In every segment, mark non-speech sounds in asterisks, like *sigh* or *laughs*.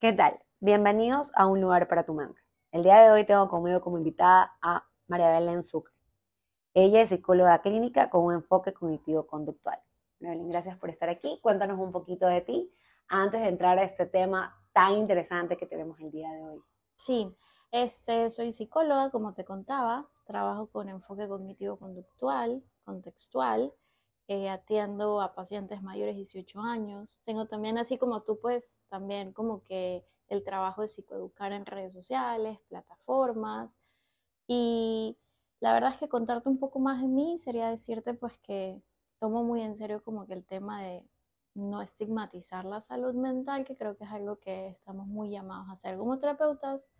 ¿Qué tal? Bienvenidos a Un lugar para tu mente. El día de hoy tengo conmigo como invitada a María Belén Sucre. Ella es psicóloga clínica con un enfoque cognitivo-conductual. María Belén, gracias por estar aquí. Cuéntanos un poquito de ti antes de entrar a este tema tan interesante que tenemos el día de hoy. Sí, este, soy psicóloga, como te contaba, trabajo con enfoque cognitivo-conductual, contextual, eh, atiendo a pacientes mayores de 18 años. Tengo también, así como tú, pues también como que el trabajo de psicoeducar en redes sociales, plataformas. Y la verdad es que contarte un poco más de mí sería decirte pues que tomo muy en serio como que el tema de no estigmatizar la salud mental, que creo que es algo que estamos muy llamados a hacer como terapeutas.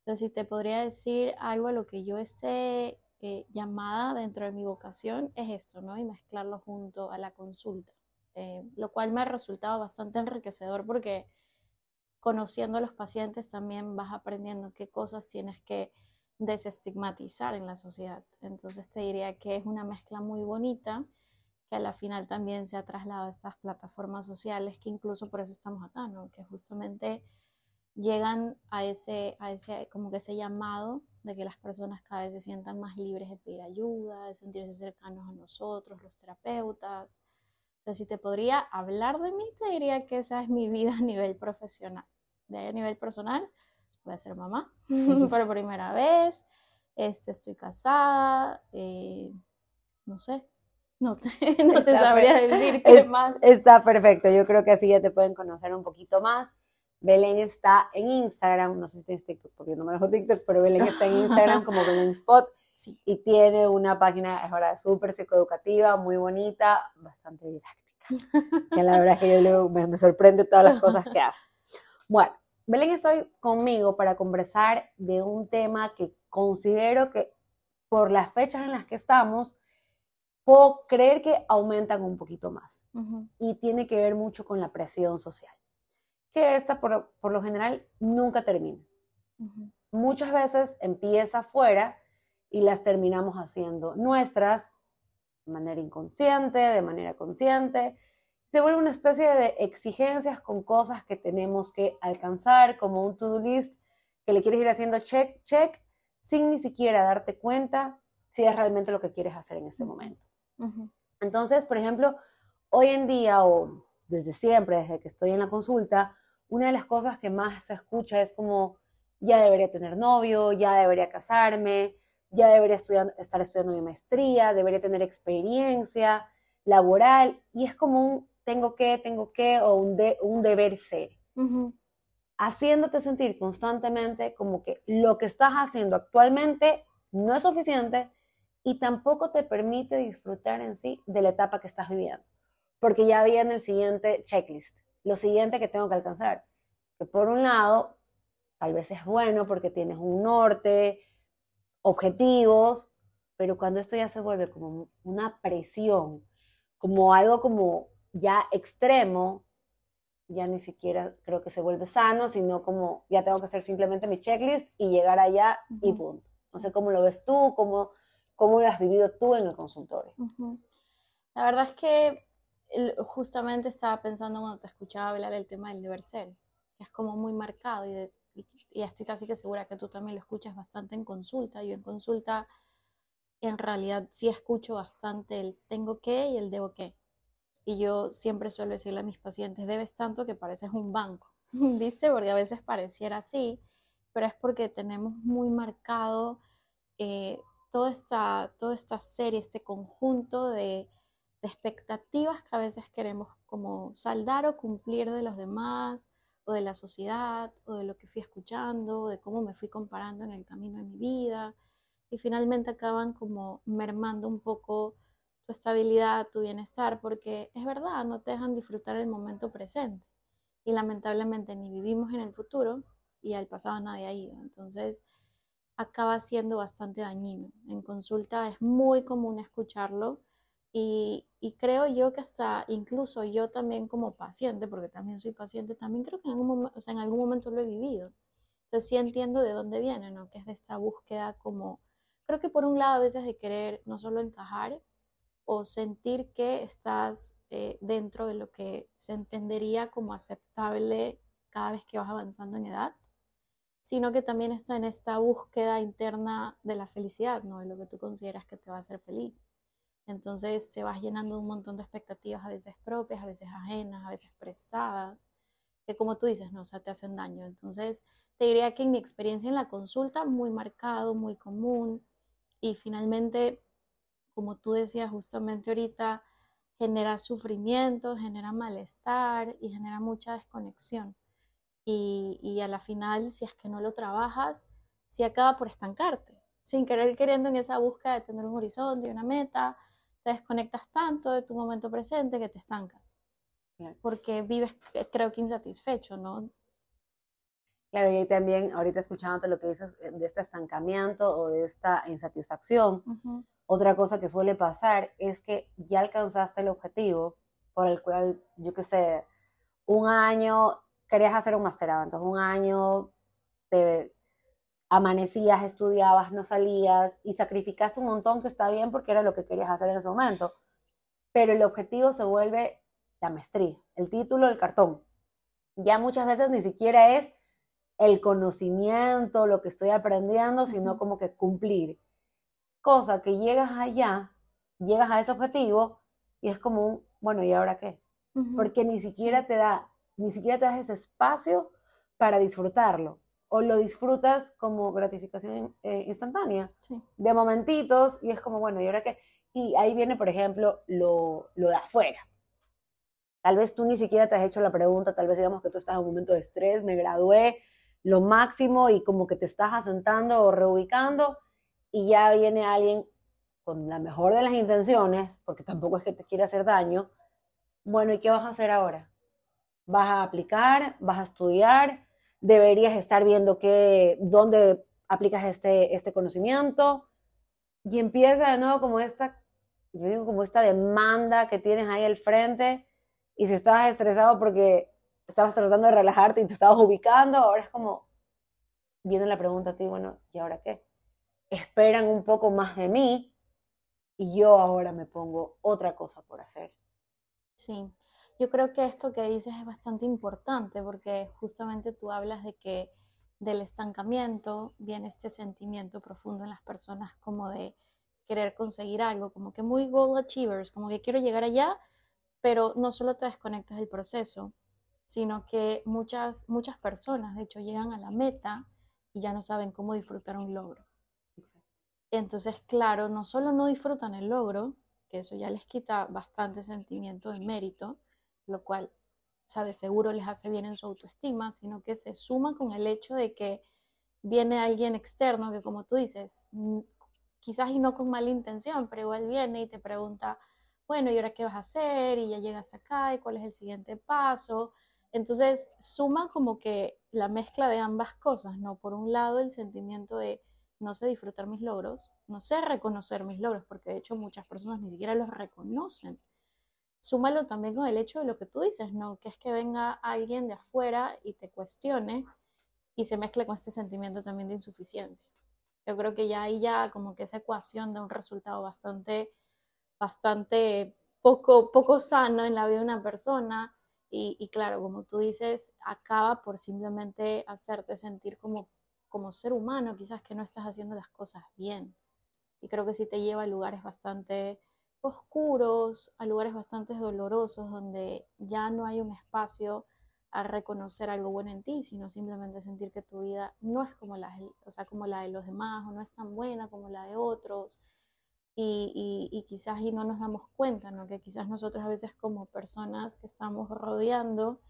Entonces, si te podría decir algo a lo que yo esté eh, llamada dentro de mi vocación es esto, ¿no? Y mezclarlo junto a la consulta, eh, lo cual me ha resultado bastante enriquecedor porque conociendo a los pacientes también vas aprendiendo qué cosas tienes que desestigmatizar en la sociedad. Entonces te diría que es una mezcla muy bonita que a la final también se ha trasladado a estas plataformas sociales que incluso por eso estamos acá, ¿no? Que justamente llegan a ese, a ese, como que ese llamado de que las personas cada vez se sientan más libres de pedir ayuda, de sentirse cercanos a nosotros, los terapeutas. Entonces, si te podría hablar de mí, te diría que esa es mi vida a nivel profesional. De ahí a nivel personal, voy a ser mamá *laughs* por primera vez, este, estoy casada, eh, no sé, no te, *laughs* no te sabría decir *laughs* qué más. Está perfecto, yo creo que así ya te pueden conocer un poquito más. Belén está en Instagram, no sé si tienes TikTok porque yo no me dejo TikTok, pero Belén está en Instagram como *laughs* Belén Spot sí. y tiene una página, es verdad, súper psicoeducativa, muy bonita, bastante didáctica. Que la verdad es que yo me, me sorprende todas las cosas que hace. Bueno, Belén está hoy conmigo para conversar de un tema que considero que por las fechas en las que estamos, puedo creer que aumentan un poquito más. Uh -huh. Y tiene que ver mucho con la presión social que esta por, por lo general nunca termina. Uh -huh. Muchas veces empieza afuera y las terminamos haciendo nuestras de manera inconsciente, de manera consciente. Se vuelve una especie de exigencias con cosas que tenemos que alcanzar, como un to-do list que le quieres ir haciendo check, check, sin ni siquiera darte cuenta si es realmente lo que quieres hacer en ese momento. Uh -huh. Entonces, por ejemplo, hoy en día o desde siempre, desde que estoy en la consulta, una de las cosas que más se escucha es como, ya debería tener novio, ya debería casarme, ya debería estudiar, estar estudiando mi maestría, debería tener experiencia laboral, y es como un tengo que, tengo que, o un, de, un deber ser. Uh -huh. Haciéndote sentir constantemente como que lo que estás haciendo actualmente no es suficiente y tampoco te permite disfrutar en sí de la etapa que estás viviendo porque ya viene el siguiente checklist, lo siguiente que tengo que alcanzar. Que por un lado, tal vez es bueno porque tienes un norte, objetivos, pero cuando esto ya se vuelve como una presión, como algo como ya extremo, ya ni siquiera creo que se vuelve sano, sino como ya tengo que hacer simplemente mi checklist y llegar allá uh -huh. y punto. No sé cómo lo ves tú, cómo, cómo lo has vivido tú en el consultorio. Uh -huh. La verdad es que justamente estaba pensando cuando te escuchaba hablar el tema del deber ser, que es como muy marcado y, de, y, estoy casi que segura que tú también lo escuchas bastante en consulta. Yo en consulta en realidad sí escucho bastante el tengo que y el debo que. Y yo siempre suelo decirle a mis pacientes, debes tanto que pareces un banco, *laughs* ¿viste? Porque a veces pareciera así, pero es porque tenemos muy marcado eh, toda, esta, toda esta serie, este conjunto de de expectativas que a veces queremos como saldar o cumplir de los demás o de la sociedad o de lo que fui escuchando, de cómo me fui comparando en el camino de mi vida. Y finalmente acaban como mermando un poco tu estabilidad, tu bienestar, porque es verdad, no te dejan disfrutar el momento presente. Y lamentablemente ni vivimos en el futuro y al pasado nadie ha ido, entonces acaba siendo bastante dañino. En consulta es muy común escucharlo y, y, creo yo que hasta incluso yo también como paciente, porque también soy paciente, también creo que en algún, o sea, en algún momento lo he vivido. Entonces sí entiendo de dónde viene, ¿no? Que es de esta búsqueda como, creo que por un lado a veces de querer no solo encajar o sentir que estás eh, dentro de lo que se entendería como aceptable cada vez que vas avanzando en edad, sino que también está en esta búsqueda interna de la felicidad, ¿no? De lo que tú consideras que te va a hacer feliz. Entonces te vas llenando un montón de expectativas, a veces propias, a veces ajenas, a veces prestadas, que como tú dices, no, o sea, te hacen daño. Entonces, te diría que en mi experiencia en la consulta, muy marcado, muy común, y finalmente, como tú decías justamente ahorita, genera sufrimiento, genera malestar y genera mucha desconexión. Y, y a la final, si es que no lo trabajas, si acaba por estancarte, sin querer queriendo en esa búsqueda de tener un horizonte una meta, te desconectas tanto de tu momento presente que te estancas. Porque vives, creo que insatisfecho, ¿no? Claro, y también ahorita escuchándote lo que dices eh, de este estancamiento o de esta insatisfacción, otra cosa que suele pasar es que ya alcanzaste el objetivo por el cual, yo qué sé, un año querías hacer un masterado, entonces un año te amanecías, estudiabas, no salías y sacrificaste un montón que está bien porque era lo que querías hacer en ese momento, pero el objetivo se vuelve la maestría, el título, el cartón. Ya muchas veces ni siquiera es el conocimiento, lo que estoy aprendiendo, sino como que cumplir. Cosa que llegas allá, llegas a ese objetivo y es como un, bueno, ¿y ahora qué? Porque ni siquiera te da, ni siquiera te das ese espacio para disfrutarlo. O lo disfrutas como gratificación eh, instantánea, de momentitos, y es como, bueno, ¿y ahora qué? Y ahí viene, por ejemplo, lo, lo de afuera. Tal vez tú ni siquiera te has hecho la pregunta, tal vez digamos que tú estás en un momento de estrés, me gradué, lo máximo y como que te estás asentando o reubicando y ya viene alguien con la mejor de las intenciones, porque tampoco es que te quiera hacer daño, bueno, ¿y qué vas a hacer ahora? ¿Vas a aplicar? ¿Vas a estudiar? ¿Deberías estar viendo qué, dónde aplicas este, este conocimiento? Y empieza de nuevo como esta, digo como esta demanda que tienes ahí al frente y si estás estresado porque estabas tratando de relajarte y te estabas ubicando, ahora es como, viene la pregunta a ti, bueno, ¿y ahora qué? Esperan un poco más de mí y yo ahora me pongo otra cosa por hacer. Sí, yo creo que esto que dices es bastante importante porque justamente tú hablas de que del estancamiento viene este sentimiento profundo en las personas como de querer conseguir algo, como que muy goal achievers, como que quiero llegar allá, pero no solo te desconectas del proceso, sino que muchas, muchas personas, de hecho, llegan a la meta y ya no saben cómo disfrutar un logro. Entonces, claro, no solo no disfrutan el logro, que eso ya les quita bastante sentimiento de mérito, lo cual, o sea, de seguro les hace bien en su autoestima, sino que se suma con el hecho de que viene alguien externo que, como tú dices, quizás y no con mala intención, pero igual viene y te pregunta, bueno, ¿y ahora qué vas a hacer? Y ya llegas acá, ¿y cuál es el siguiente paso? Entonces, suma como que la mezcla de ambas cosas, ¿no? Por un lado, el sentimiento de no sé disfrutar mis logros, no sé reconocer mis logros, porque de hecho muchas personas ni siquiera los reconocen. Súmalo también con el hecho de lo que tú dices, ¿no? Que es que venga alguien de afuera y te cuestione y se mezcle con este sentimiento también de insuficiencia. Yo creo que ya ahí ya como que esa ecuación da un resultado bastante, bastante poco, poco sano en la vida de una persona y, claro, como tú dices, acaba por simplemente hacerte sentir como, como ser humano, quizás que no estás haciendo las cosas bien. Y creo que sí te lleva a lugares bastante oscuros, a lugares bastante dolorosos, donde ya no hay un espacio a reconocer algo bueno en ti, sino simplemente sentir que tu vida no es como la, o sea, como la de los demás o no es tan buena como la de otros y, quizás y no nos damos cuenta, ¿no? Que quizás nosotros a veces como personas que estamos rodeando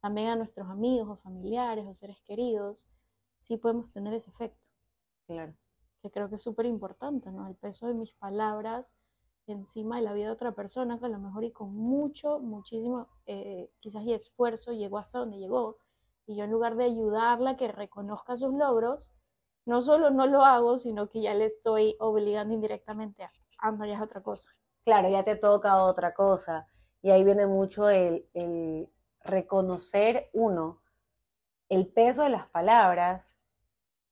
también a nuestros amigos o familiares o seres queridos, sí podemos tener ese efecto. Claro. Que creo que es súper importante, ¿no? El peso de mis palabras encima de la vida de otra persona que a lo mejor y con mucho, muchísimo, eh, quizás y esfuerzo llegó hasta donde llegó. Y yo en lugar de ayudarla a que reconozca sus logros, no solo no lo hago, sino que ya le estoy obligando indirectamente a, ah, no, ya es otra cosa. Claro, ya te toca otra cosa. Y ahí viene mucho el, reconocer uno, el peso de las palabras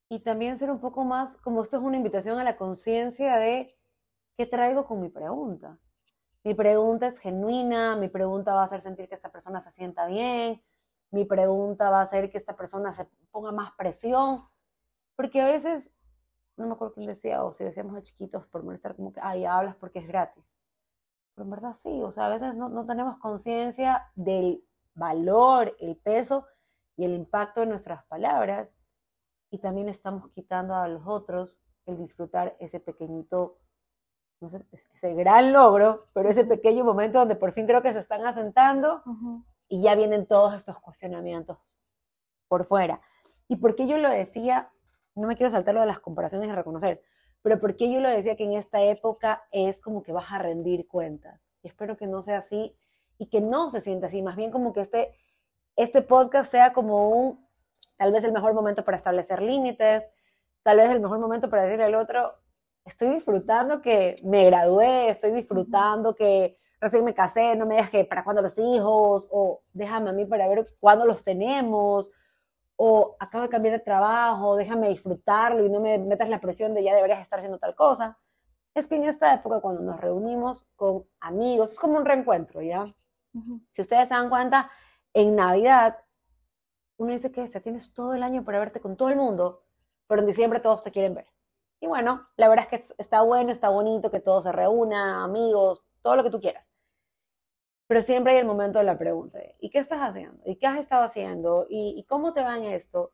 y también ser un poco más, como esto es una invitación a la conciencia de qué traigo con mi pregunta. Mi pregunta es genuina, mi pregunta va a hacer sentir que esta persona se sienta bien, mi pregunta va a hacer que esta persona se ponga más presión, porque a veces, no me acuerdo quién decía, o si decíamos a chiquitos por molestar, como que, ay, hablas porque es gratis. Pero en verdad sí, o sea, a veces no, no tenemos conciencia del valor, el peso y el impacto de nuestras palabras, y también estamos quitando a los otros el disfrutar ese pequeñito, no sé, ese gran logro, pero ese pequeño momento donde por fin creo que se están asentando y ya vienen todos estos cuestionamientos por fuera. ¿Y por qué yo lo decía? No me quiero saltar lo de las comparaciones y reconocer, pero ¿por qué yo lo decía que en esta época es como que vas a rendir cuentas? Y espero que no sea así y que no se sienta así, más bien como que este, este podcast sea como un, tal vez el mejor momento para establecer límites, tal vez el mejor momento para decirle al otro, estoy disfrutando que me gradué, estoy disfrutando que recién me casé, no me digas que para cuándo los hijos, o déjame a mí para ver cuándo los tenemos, o acabo de cambiar de trabajo, déjame disfrutarlo y no me metas la presión de ya deberías estar haciendo tal cosa. Es que en esta época cuando nos reunimos con amigos, es como un reencuentro, ¿ya? Si ustedes se dan cuenta, en Navidad uno dice que se tienes todo el año para verte con todo el mundo, pero en diciembre todos te quieren ver. Y bueno, la verdad es que está bueno, está bonito que todos se reúnan, amigos, todo lo que tú quieras. Pero siempre hay el momento de la pregunta, ¿y qué estás haciendo? ¿Y qué has estado haciendo? ¿Y, cómo te va en esto?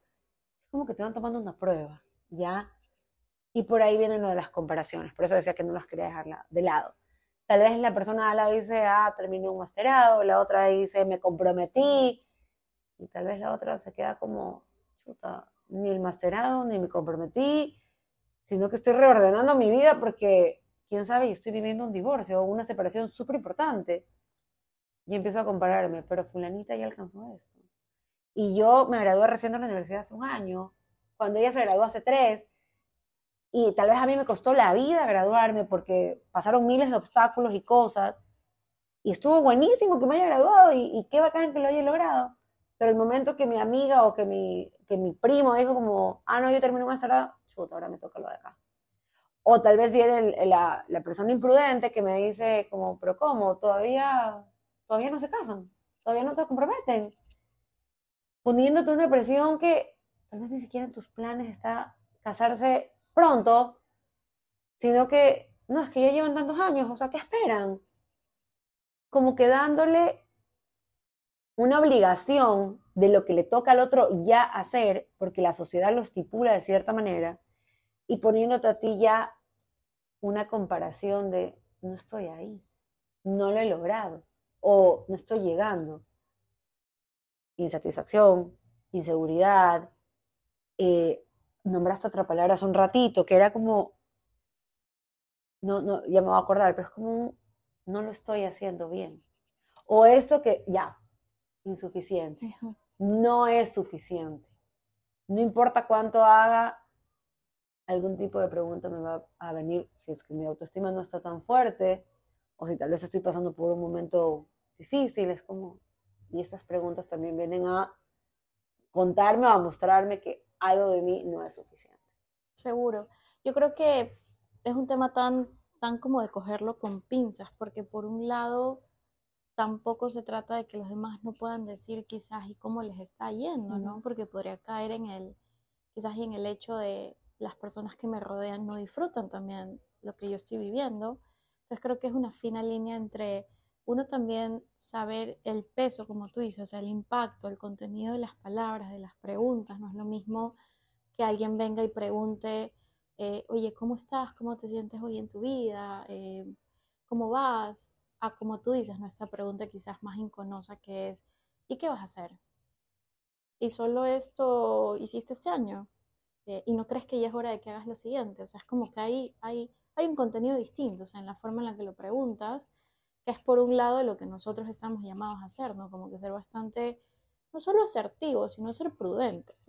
Es como que te van tomando una prueba, ¿ya? Y por ahí vienen lo de las comparaciones, por eso decía que no las quería dejar de lado. Tal vez la persona al lado dice, ah, terminé un masterado, la otra dice, me comprometí, y tal vez la otra se queda como, chuta, ni el masterado, ni me comprometí, sino que estoy reordenando mi vida porque, quién sabe, yo estoy viviendo un divorcio o una separación súper importante y empiezo a compararme, pero fulanita ya alcanzó esto. Y yo me gradué recién de la universidad hace un año, cuando ella se graduó hace tres, y tal vez a mí me costó la vida graduarme porque pasaron miles de obstáculos y cosas, y estuvo buenísimo que me haya graduado y, y qué bacán que lo haya logrado. Pero el momento que mi amiga o que mi, que mi primo dijo como, ah, no, yo terminé una cerrada, chuta, ahora me toca lo de acá. O tal vez viene la, la persona imprudente que me dice como, pero ¿cómo? Todavía todavía no se casan, todavía no te comprometen, poniéndote una presión que tal vez ni siquiera en tus planes está casarse pronto, sino que, no, es que ya llevan tantos años, o sea, ¿qué esperan? Como que dándole una obligación de lo que le toca al otro ya hacer, porque la sociedad lo estipula de cierta manera, y poniéndote a ti ya una comparación de, no estoy ahí, no lo he logrado o no estoy llegando. Insatisfacción, inseguridad. Eh, nombraste otra palabra hace un ratito, que era como, no, no, ya me voy a acordar, pero es como, no lo estoy haciendo bien. O esto que, ya, insuficiencia. No es suficiente. No importa cuánto haga, algún tipo de pregunta me va a venir si es que mi autoestima no está tan fuerte o si tal vez estoy pasando por un momento difícil, es como, y estas preguntas también vienen a contarme o a mostrarme que algo de mí no es suficiente. Seguro. Yo creo que es un tema tan, tan como de cogerlo con pinzas, porque por un lado tampoco se trata de que los demás no puedan decir quizás y cómo les está yendo, ¿no? Porque podría caer en el, quizás en el hecho de las personas que me rodean no disfrutan también lo que yo estoy viviendo. Entonces creo que es una fina línea entre uno también saber el peso, como tú dices, o sea, el impacto, el contenido de las palabras, de las preguntas. No es lo mismo que alguien venga y pregunte, eh, oye, ¿cómo estás? ¿Cómo te sientes hoy en tu vida? Eh, ¿Cómo vas? A como tú dices, nuestra pregunta quizás más inconosa que es, ¿y qué vas a hacer? ¿Y solo esto hiciste este año? Eh, ¿Y no crees que ya es hora de que hagas lo siguiente? O sea, es como que hay, hay, hay un contenido distinto, o sea, en la forma en la que lo preguntas que es por un lado lo que nosotros estamos llamados a hacer, ¿no? Como que ser bastante, no solo asertivos, sino ser prudentes.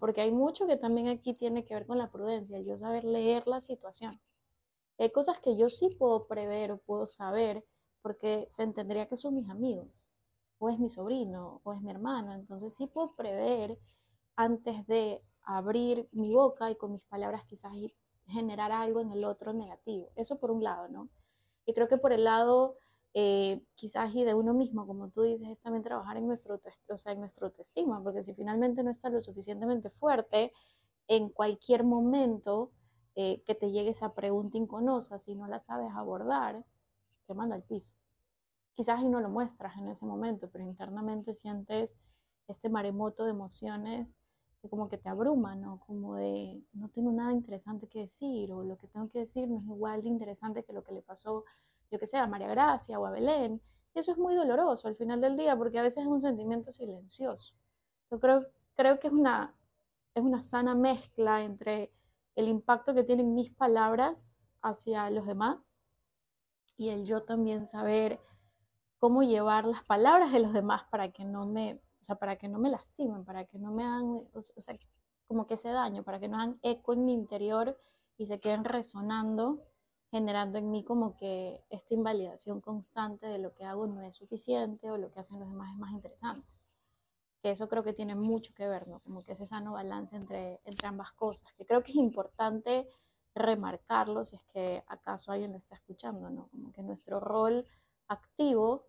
Porque hay mucho que también aquí tiene que ver con la prudencia, yo saber leer la situación. Hay cosas que yo sí puedo prever o puedo saber porque se entendería que son mis amigos, o es mi sobrino, o es mi hermano. Entonces sí puedo prever antes de abrir mi boca y con mis palabras quizás generar algo en el otro negativo. Eso por un lado, ¿no? Y creo que por el lado eh, quizás y de uno mismo, como tú dices, es también trabajar en nuestro, o sea, en nuestro autoestima, porque si finalmente no estás lo suficientemente fuerte, en cualquier momento eh, que te llegue esa pregunta inconosa, si no la sabes abordar, te manda al piso. Quizás y no lo muestras en ese momento, pero internamente sientes este maremoto de emociones que como que te abruman, ¿no? Como de no tengo nada interesante que decir o lo que tengo que decir no es igual de interesante que lo que le pasó, yo que sé, a María Gracia o a Belén. Y eso es muy doloroso al final del día porque a veces es un sentimiento silencioso. Yo creo, creo que es una, es una sana mezcla entre el impacto que tienen mis palabras hacia los demás y el yo también saber cómo llevar las palabras de los demás para que no me, o sea, para que no me lastimen, para que no me hagan, o sea, como que ese daño, para que no hagan eco en mi interior y se queden resonando, generando en mí como que esta invalidación constante de lo que hago no es suficiente o lo que hacen los demás es más interesante que eso creo que tiene mucho que ver, ¿no? Como que ese sano balance entre, entre ambas cosas, que creo que es importante remarcarlo si es que acaso alguien lo está escuchando, ¿no? Como que nuestro rol activo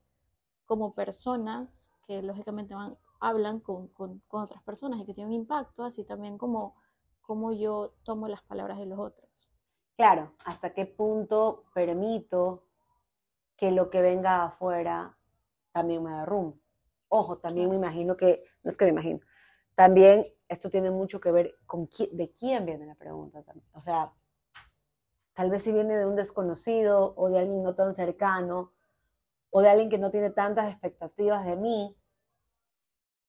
como personas que lógicamente van, hablan con, con, con otras personas y que tienen un impacto, así también como, como yo tomo las palabras de los otros. Claro, hasta qué punto permito que lo que venga afuera también me derrumbe. Ojo, también me imagino que, no es que me imagino, también esto tiene mucho que ver con de quién viene la pregunta. O sea, tal vez si viene de un desconocido o de alguien no tan cercano o de alguien que no tiene tantas expectativas de mí,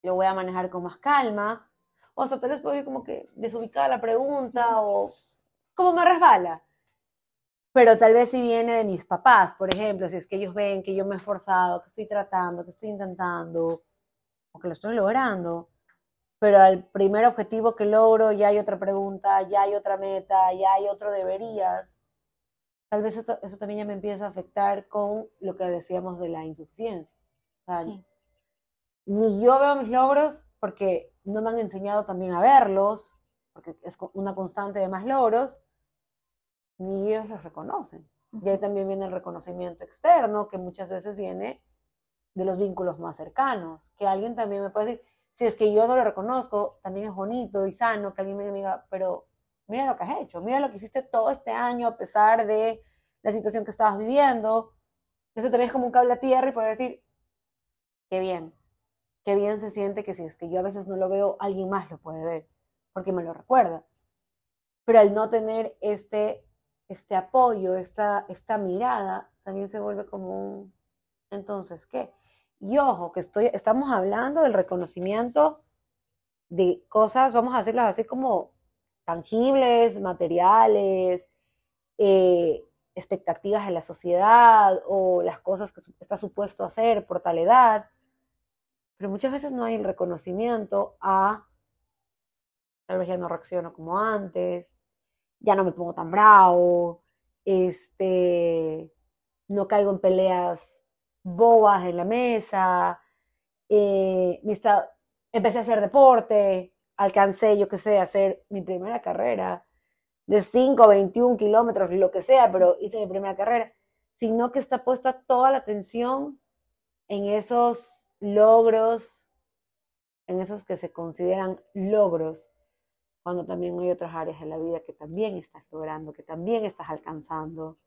yo voy a manejar con más calma. O sea, tal vez puedo ir como que desubicada la pregunta o como me resbala. Pero tal vez si viene de mis papás, por ejemplo, si es que ellos ven que yo me he esforzado, que estoy tratando, que estoy intentando, o que lo estoy logrando, pero al primer objetivo que logro ya hay otra pregunta, ya hay otra meta, ya hay otro deberías, tal vez eso, también ya me empieza a afectar con lo que decíamos de la insuficiencia. Ni yo veo mis logros porque no me han enseñado también a verlos, porque es una constante de más logros, ni ellos los reconocen. Y ahí también viene el reconocimiento externo, que muchas veces viene de los vínculos más cercanos, que alguien también me puede decir, si es que yo no lo reconozco, también es bonito y sano que alguien me diga, pero mira lo que has hecho, mira lo que hiciste todo este año a pesar de la situación que estabas viviendo. Eso también es como un cable a tierra y poder decir, qué bien, qué bien se siente que si es que yo a veces no lo veo, alguien más lo puede ver, porque me lo recuerda. Pero al no tener este este apoyo, esta, esta mirada, también se vuelve como un, entonces, ¿qué? Y ojo, que estoy, estamos hablando del reconocimiento de cosas, vamos a hacerlas así como tangibles, materiales, eh, expectativas de la sociedad o las cosas que está supuesto hacer por tal edad. Pero muchas veces no hay el reconocimiento a, tal vez ya no reacciono como antes, ya no me pongo tan bravo, este, no caigo en peleas bobas en la mesa, eh, empecé a hacer deporte, alcancé, yo qué sé, a hacer mi primera carrera de 5, 21 kilómetros, lo que sea, pero hice mi primera carrera, sino que está puesta toda la atención en esos logros, en esos que se consideran logros cuando también hay otras áreas de la vida que también estás logrando, que también estás alcanzando.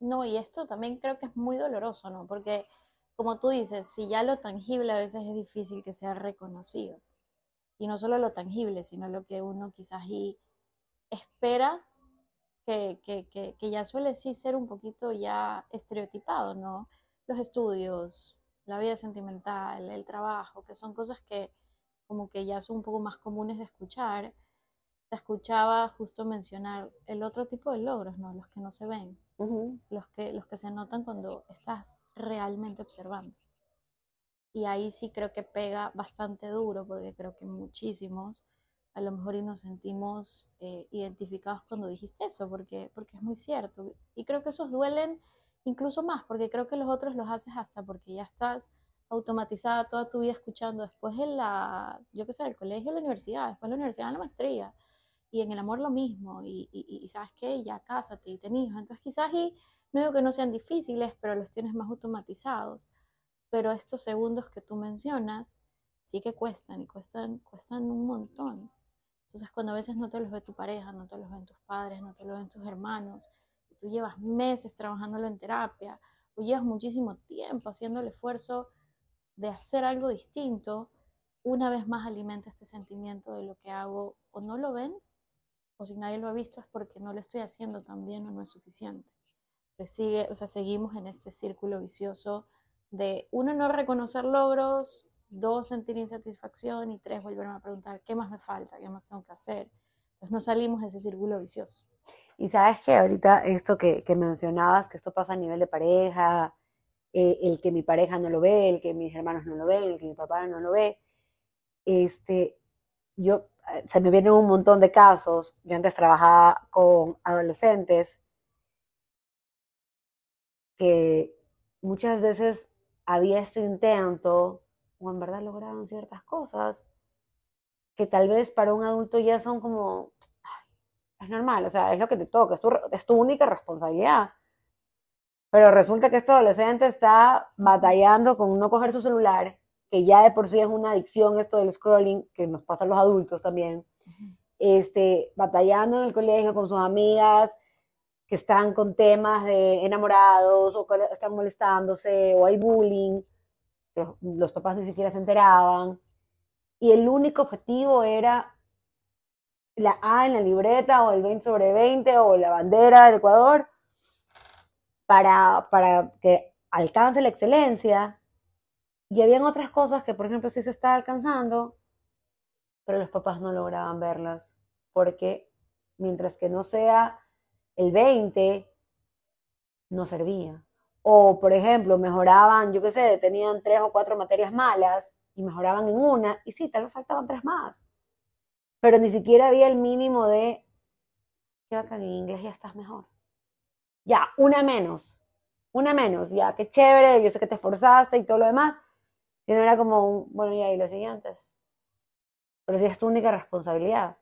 No, y esto también creo que es muy doloroso, ¿no? Porque, como tú dices, si ya lo tangible a veces es difícil que sea reconocido. Y no solo lo tangible, sino lo que uno quizás y espera, que, que, que, que ya suele sí ser un poquito ya estereotipado, ¿no? Los estudios, la vida sentimental, el trabajo, que son cosas que como que ya son un poco más comunes de escuchar, te escuchaba justo mencionar el otro tipo de logros, ¿no? Los que no se ven, los, que, los que se notan cuando estás realmente observando. Y ahí sí creo que pega bastante duro, porque creo que muchísimos a lo mejor y nos sentimos eh, identificados cuando dijiste eso, porque, porque es muy cierto. Y creo que esos duelen incluso más, porque creo que los otros los haces hasta porque ya estás automatizada toda tu vida escuchando, después en la, yo qué sé, el colegio, la universidad, después la universidad, la maestría, y en el amor lo mismo, y, y, sabes qué, ya cásate y ten hijos, entonces quizás y no digo que no sean difíciles, pero los tienes más automatizados. Pero estos segundos que tú mencionas sí que cuestan y cuestan, cuestan un montón. Entonces cuando a veces no te los ve tu pareja, no te los ven tus padres, no te los ven tus hermanos, tú llevas meses trabajándolo en terapia o llevas muchísimo tiempo haciendo el esfuerzo de hacer algo distinto, una vez más alimenta este sentimiento de lo que hago o no lo ven o si nadie lo ha visto es porque no lo estoy haciendo tan bien o no es suficiente. Entonces sigue, o sea, seguimos en este círculo vicioso de uno no reconocer logros, dos sentir insatisfacción y tres volverme a preguntar qué más me falta, qué más tengo que hacer. Entonces no salimos de ese círculo vicioso. Y sabes que ahorita esto que, que mencionabas, que esto pasa a nivel de pareja, eh, el que mi pareja no lo ve, el que mis hermanos no lo ven, el que mi papá no lo ve, este, yo, eh, se me vienen un montón de casos, yo antes trabajaba con adolescentes que muchas veces había este intento, o en verdad lograban ciertas cosas, que tal vez para un adulto ya son como, es normal, o sea, es lo que te toca, es tu, es tu única responsabilidad. Pero resulta que este adolescente está batallando con no coger su celular, que ya de por sí es una adicción esto del scrolling, que nos pasa a los adultos también, este, batallando en el colegio con sus amigas, que están con temas de enamorados o que están molestándose o hay bullying, los, los papás ni siquiera se enteraban. Y el único objetivo era la A en la libreta o el 20 sobre 20 o la bandera del Ecuador para, para que alcance la excelencia. Y habían otras cosas que, por ejemplo, sí se estaba alcanzando, pero los papás no lograban verlas, porque mientras que no sea el 20 no servía. O, por ejemplo, mejoraban, yo qué sé, tenían tres o cuatro materias malas y mejoraban en una, y sí, tal vez faltaban tres más. Pero ni siquiera había el mínimo de, que en inglés ya estás mejor. Ya, una menos, una menos, ya, qué chévere, yo sé que te esforzaste y todo lo demás. Y no era como, bueno, ya, y los siguientes. Pero sí es tu única responsabilidad.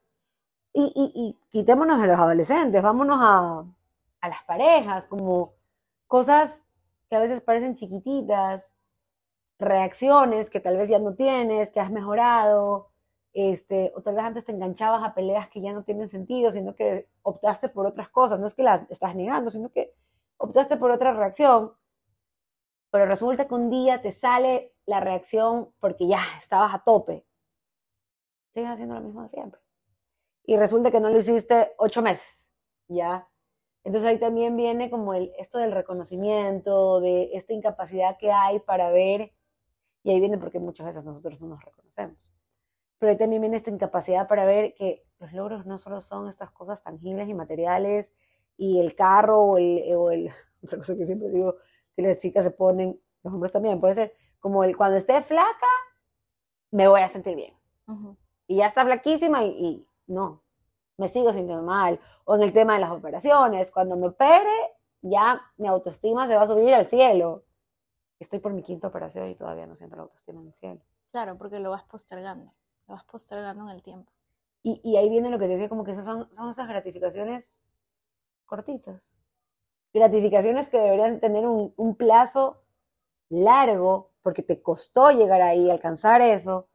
Y, quitémonos de los adolescentes, vámonos a, a las parejas, como cosas que a veces parecen chiquititas, reacciones que tal vez ya no tienes, que has mejorado, este, o tal vez antes te enganchabas a peleas que ya no tienen sentido, sino que optaste por otras cosas, no es que las estás negando, sino que optaste por otra reacción, pero resulta que un día te sale la reacción porque ya estabas a tope, sigues haciendo lo mismo de siempre. Y resulta que no lo hiciste ocho meses, ¿ya? Entonces ahí también viene como el, esto del reconocimiento, de esta incapacidad que hay para ver, y ahí viene porque muchas veces nosotros no nos reconocemos, pero ahí también viene esta incapacidad para ver que los logros no solo son estas cosas tangibles y materiales, y el carro o el, o el *laughs* otra cosa que siempre digo, que las chicas se ponen, los hombres también, puede ser como el cuando esté flaca, me voy a sentir bien. Y ya está flaquísima y no, me sigo sintiendo mal. O en el tema de las operaciones, cuando me opere, ya mi autoestima se va a subir al cielo. Estoy por mi quinta operación y todavía no siento la autoestima en el cielo. Claro, porque lo vas postergando, lo vas postergando en el tiempo. Y, ahí viene lo que te decía, como que esas son, son esas gratificaciones cortitas. Gratificaciones que deberían tener un, un plazo largo, porque te costó llegar ahí, alcanzar eso,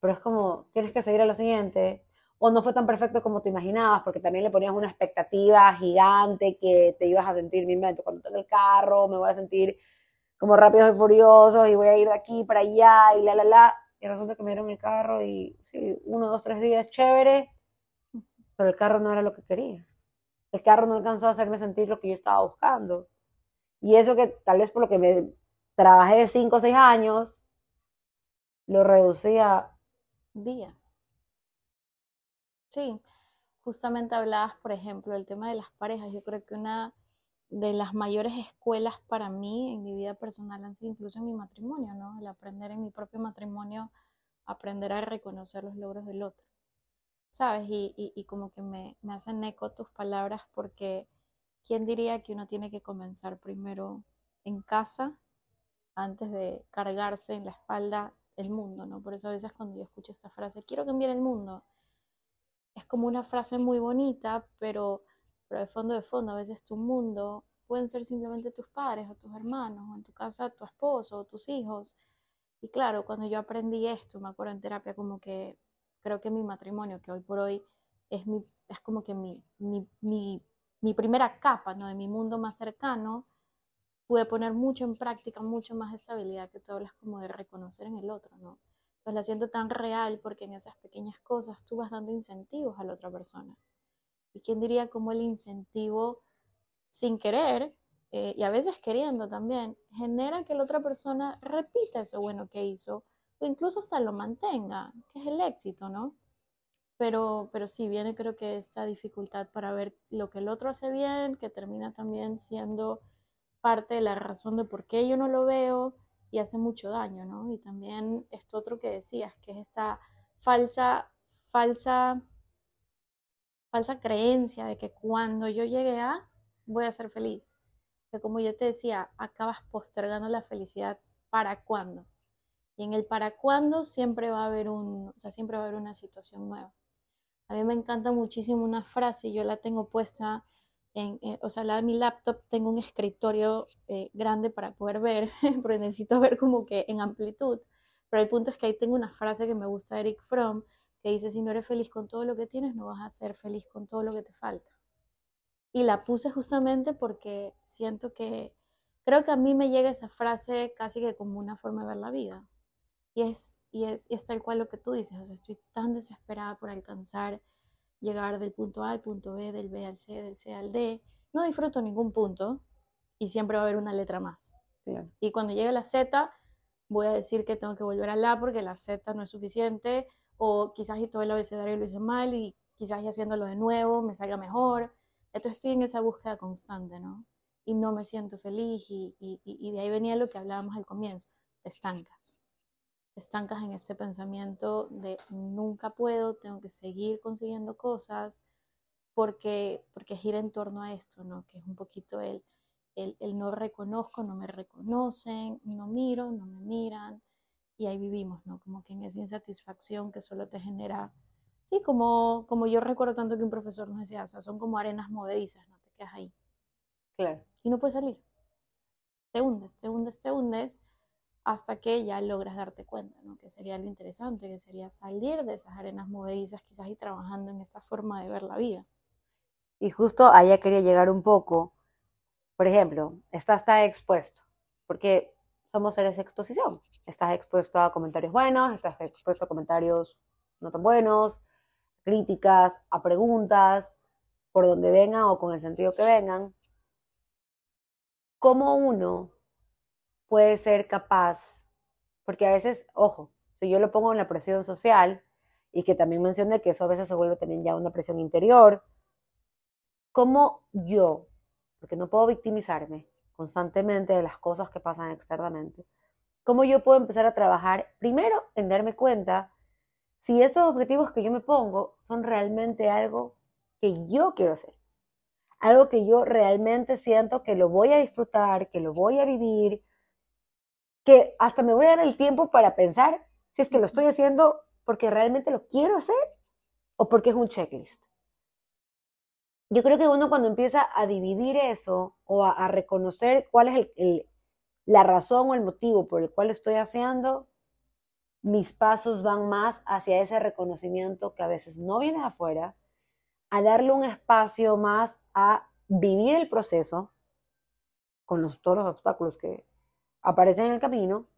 pero es como, tienes que seguir a lo siguiente, o no fue tan perfecto como te imaginabas, porque también le ponías una expectativa gigante que te ibas a sentir, mi invento, cuando tengo el carro, me voy a sentir como rápidos y furiosos y voy a ir de aquí para allá y la, la, la. Resulta que me dieron el carro y sí, uno, dos, tres días, chévere, pero el carro no era lo que quería. El carro no alcanzó a hacerme sentir lo que yo estaba buscando. Y eso que tal vez por lo que me trabajé cinco o seis años, lo reducía días. Sí, justamente hablabas, por ejemplo, del tema de las parejas. Yo creo que una de las mayores escuelas para mí en mi vida personal han sido incluso en mi matrimonio, ¿no? El aprender en mi propio matrimonio, aprender a reconocer los logros del otro, ¿sabes? Y, y, como que me, me hacen eco tus palabras porque ¿quién diría que uno tiene que comenzar primero en casa antes de cargarse en la espalda el mundo, ¿no? Por eso a veces cuando yo escucho esta frase, quiero cambiar el mundo, es como una frase muy bonita, pero, pero de fondo de fondo, a veces tu mundo pueden ser simplemente tus padres o tus hermanos, o en tu casa tu esposo o tus hijos. Y claro, cuando yo aprendí esto, me acuerdo en terapia como que creo que mi matrimonio, que hoy por hoy es, mi, es como que mi, mi, mi, mi primera capa ¿no? de mi mundo más cercano, pude poner mucho en práctica, mucho más estabilidad que tú hablas como de reconocer en el otro, ¿no? Pues la siento tan real porque en esas pequeñas cosas tú vas dando incentivos a la otra persona. ¿Y quién diría cómo el incentivo sin querer eh, y a veces queriendo también genera que la otra persona repita eso bueno que hizo o incluso hasta lo mantenga, que es el éxito, ¿no? Pero, pero sí viene creo que esta dificultad para ver lo que el otro hace bien, que termina también siendo parte de la razón de por qué yo no lo veo y hace mucho daño, ¿no? Y también esto otro que decías, que es esta falsa, falsa, falsa creencia de que cuando yo llegue a, voy a ser feliz. Que como yo te decía, acabas postergando la felicidad para cuándo. Y en el para cuándo siempre va a haber un, o sea, siempre va a haber una situación nueva. A mí me encanta muchísimo una frase, yo la tengo puesta eh, o sea, de mi laptop tengo un escritorio eh, grande para poder ver, *laughs* porque necesito ver como que en amplitud. Pero el punto es que ahí tengo una frase que me gusta Eric Fromm, que dice, si no eres feliz con todo lo que tienes, no vas a ser feliz con todo lo que te falta. Y la puse justamente porque siento que, creo que a mí me llega esa frase casi que como una forma de ver la vida. Y es, y es, y es tal cual lo que tú dices, o sea, estoy tan desesperada por alcanzar llegar del punto A al punto B, del B al C, del C al D. No disfruto ningún punto y siempre va a haber una letra más. Y cuando llegue la Z, voy a decir que tengo que volver a la porque la Z no es suficiente o quizás y todo el abecedario lo hice mal y quizás y haciéndolo de nuevo me salga mejor. Entonces estoy en esa búsqueda constante, ¿no? Y no me siento feliz y, y, y de ahí venía lo que hablábamos al comienzo, te estancas estancas en este pensamiento de nunca puedo, tengo que seguir consiguiendo cosas, porque, porque gira en torno a esto, ¿no? Que es un poquito el, el, el, no reconozco, no me reconocen, no miro, no me miran, y ahí vivimos, ¿no? Como que en esa insatisfacción que solo te genera, sí, como, como yo recuerdo tanto que un profesor nos decía, o sea, son como arenas movedizas, ¿no? Te quedas ahí. Claro. Y no puedes salir. Te hundes, te hundes, te hundes hasta que ya logras darte cuenta, ¿no? Que sería lo interesante, que sería salir de esas arenas movedizas quizás y trabajando en esta forma de ver la vida. Y justo allá quería llegar un poco, por ejemplo, estás tan expuesto, porque somos seres de exposición. Estás expuesto a comentarios buenos, estás expuesto a comentarios no tan buenos, críticas, a preguntas, por donde vengan o con el sentido que vengan. ¿Cómo uno puede ser capaz, porque a veces, ojo, si yo lo pongo en la presión social, y que también mencioné que eso a veces se vuelve también ya una presión interior, ¿cómo yo, porque no puedo victimizarme constantemente de las cosas que pasan externamente, cómo yo puedo empezar a trabajar primero en darme cuenta si estos objetivos que yo me pongo son realmente algo que yo quiero hacer? Algo que yo realmente siento que lo voy a disfrutar, que lo voy a vivir, que hasta me voy a dar el tiempo para pensar si es que lo estoy haciendo porque realmente lo quiero hacer o porque es un checklist. Yo creo que uno cuando empieza a dividir eso o a, reconocer cuál es la razón o el motivo por el cual estoy haciendo, mis pasos van más hacia ese reconocimiento que a veces no viene de afuera, a darle un espacio más a vivir el proceso con los, todos los obstáculos que, aparecen en el camino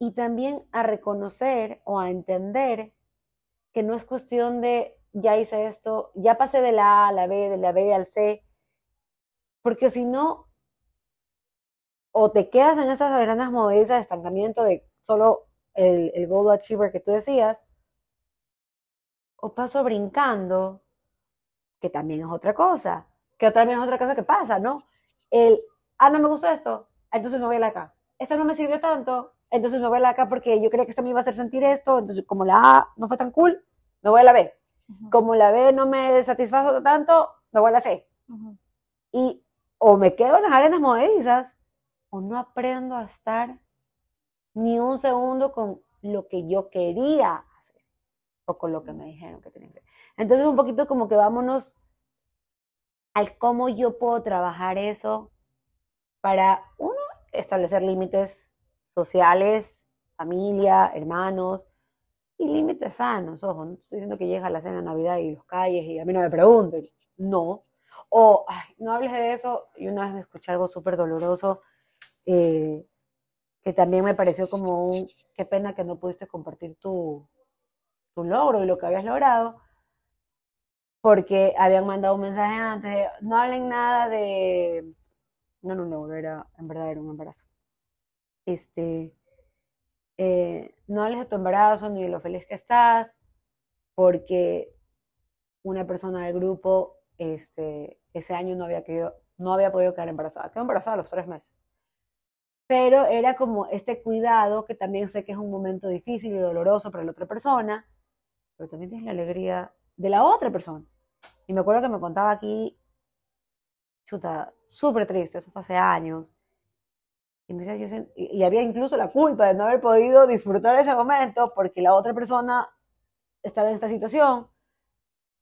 y también a reconocer o a entender que no es cuestión de ya hice esto, ya pasé de la A a la B, de la B al C, porque si no, o te quedas en esas grandes movedizas de estancamiento de solo el, el goal achiever que tú decías, o paso brincando, que también es otra cosa, que también es otra cosa que pasa, ¿no? El, ah, no me gustó esto, entonces me voy a la acá. Esta no me sirvió tanto, entonces me voy a la acá porque yo creía que esta me iba a hacer sentir esto, entonces como la A no fue tan cool, me voy a la B. Como la B no me satisfajo tanto, me voy a la C. Y o me quedo en las arenas movedizas o no aprendo a estar ni un segundo con lo que yo quería hacer o con lo que me dijeron que tenía que hacer. Entonces un poquito como que vámonos al cómo yo puedo trabajar eso para, uno, establecer límites sociales, familia, hermanos, y límites sanos, ojo, no estoy diciendo que llega la cena de Navidad y los calles y a mí no me pregunten, no. O, ay, no hables de eso, y una vez me escuché algo súper doloroso, eh, que también me pareció como un, qué pena que no pudiste compartir tu, tu logro y lo que habías logrado, porque habían mandado un mensaje antes, no hablen nada de, no, no, no, era, en verdad era un embarazo. Este, eh, no hables de tu embarazo ni de lo feliz que estás, porque una persona del grupo este, ese año no había, quedado, no había podido quedar embarazada. Quedó embarazada a los tres meses. Pero era como este cuidado, que también sé que es un momento difícil y doloroso para la otra persona, pero también tienes la alegría de la otra persona. Y me acuerdo que me contaba aquí, chuta, súper triste, eso fue hace años, y, había incluso la culpa de no haber podido disfrutar ese momento porque la otra persona estaba en esta situación.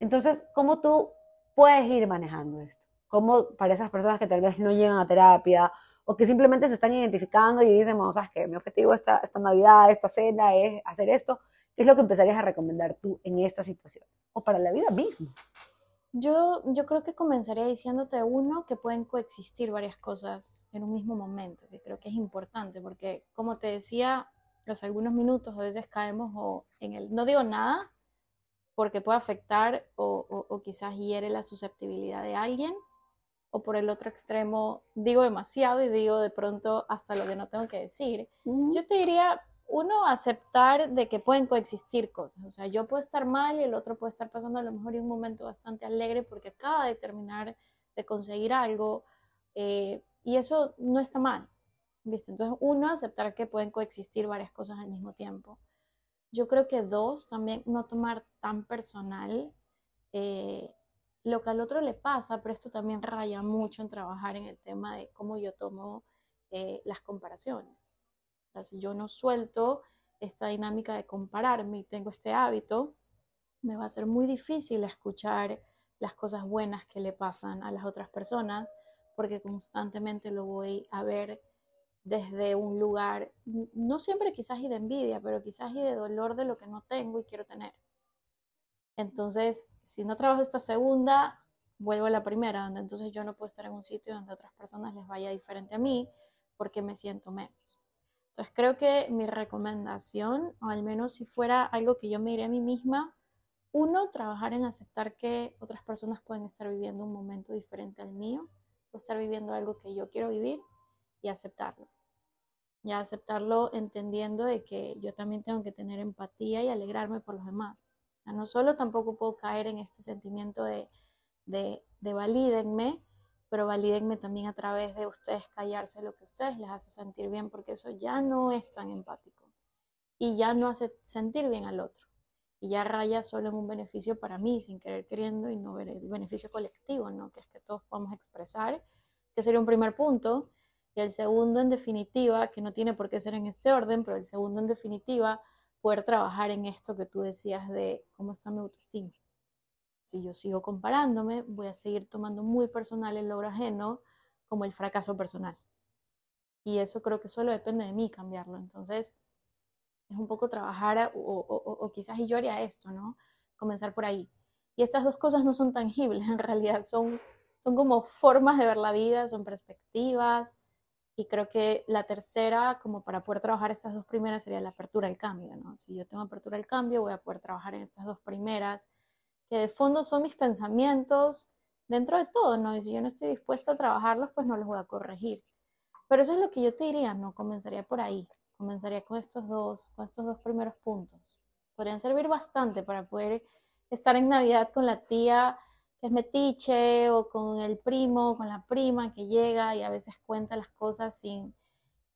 Entonces, ¿cómo tú puedes ir manejando esto? ¿Cómo para esas personas que tal vez no llegan a terapia o que simplemente se están identificando y dicen, bueno, sabes que mi objetivo esta, esta Navidad, esta cena es hacer esto, ¿qué es lo que empezarías a recomendar tú en esta situación? O para la vida misma. Yo, yo creo que comenzaría diciéndote, uno, que pueden coexistir varias cosas en un mismo momento, que creo que es importante, porque como te decía hace algunos minutos, a veces caemos o en el no digo nada, porque puede afectar o, o, quizás hiere la susceptibilidad de alguien, o por el otro extremo digo demasiado y digo de pronto hasta lo que no tengo que decir. Yo te diría, uno, aceptar de que pueden coexistir cosas. O sea, yo puedo estar mal y el otro puede estar pasando a lo mejor en un momento bastante alegre porque acaba de terminar de conseguir algo eh, y eso no está mal. ¿viste? Entonces, uno, aceptar que pueden coexistir varias cosas al mismo tiempo. Yo creo que dos, también no tomar tan personal eh, lo que al otro le pasa, pero esto también raya mucho en trabajar en el tema de cómo yo tomo eh, las comparaciones si yo no suelto esta dinámica de compararme y tengo este hábito, me va a ser muy difícil escuchar las cosas buenas que le pasan a las otras personas porque constantemente lo voy a ver desde un lugar, no siempre quizás y de envidia, pero quizás y de dolor de lo que no tengo y quiero tener. Entonces, si no trabajo esta segunda, vuelvo a la primera, donde entonces yo no puedo estar en un sitio donde a otras personas les vaya diferente a mí porque me siento menos. Entonces creo que mi recomendación, o al menos si fuera algo que yo me a mí misma, uno, trabajar en aceptar que otras personas pueden estar viviendo un momento diferente al mío, o estar viviendo algo que yo quiero vivir y aceptarlo. Ya aceptarlo entendiendo de que yo también tengo que tener empatía y alegrarme por los demás. no solo tampoco puedo caer en este sentimiento de, de, de valídenme, pero valídenme también a través de ustedes callarse lo que a ustedes les hace sentir bien, porque eso ya no es tan empático y ya no hace sentir bien al otro. Y ya raya solo en un beneficio para mí, sin querer queriendo, y no ver el beneficio colectivo, ¿no? Que es que todos podamos expresar, que sería un primer punto. Y el segundo, en definitiva, que no tiene por qué ser en este orden, pero el segundo, en definitiva, poder trabajar en esto que tú decías de cómo está mi autoestima si yo sigo comparándome, voy a seguir tomando muy personal el logro ajeno como el fracaso personal. Y eso creo que solo depende de mí cambiarlo. Entonces, es un poco trabajar, o, quizás yo haría esto, ¿no? Comenzar por ahí. Y estas dos cosas no son tangibles, *laughs* en realidad son, son como formas de ver la vida, son perspectivas. Y creo que la tercera, como para poder trabajar estas dos primeras, sería la apertura al cambio, ¿no? Si yo tengo apertura al cambio, voy a poder trabajar en estas dos primeras que de fondo son mis pensamientos dentro de todo, ¿no? Y si yo no estoy dispuesta a trabajarlos, pues no los voy a corregir. Pero eso es lo que yo te diría, ¿no? Comenzaría por ahí, comenzaría con estos dos, con estos dos primeros puntos. Podrían servir bastante para poder estar en Navidad con la tía que es metiche o con el primo, con la prima que llega y a veces cuenta las cosas sin,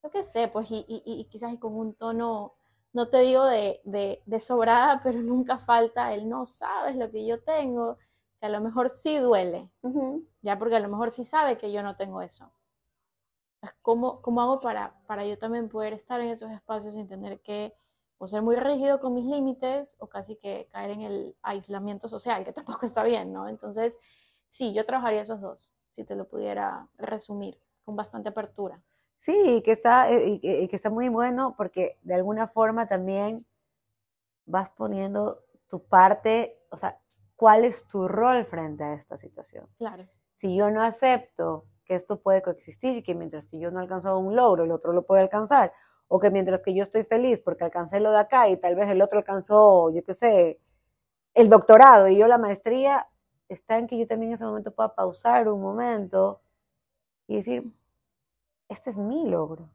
yo qué sé, pues y, y quizás con un tono no te digo de, de, sobrada, *laughs* pero nunca falta el no sabes lo que yo tengo, que a lo mejor sí duele, ya porque a lo mejor sí sabe que yo no tengo eso. ¿Cómo, cómo hago para, para yo también poder estar en esos espacios sin tener que o ser muy rígido con mis límites o casi que caer en el aislamiento social, que *laughs* tampoco está bien, ¿no? Entonces, sí, yo trabajaría esos dos, si te lo pudiera resumir, con bastante apertura. Sí, que está, eh, y que, está muy bueno porque de alguna forma también vas poniendo tu parte, o sea, cuál es tu rol frente a esta situación. Claro. Si yo no acepto que esto puede coexistir y que mientras que yo no he alcanzado un logro, el otro lo puede alcanzar, o que mientras que yo estoy feliz porque alcancé lo de acá y tal vez el otro alcanzó, yo qué sé, el doctorado y yo la maestría, está en que yo también en ese momento pueda pausar un momento y decir, este es mi logro.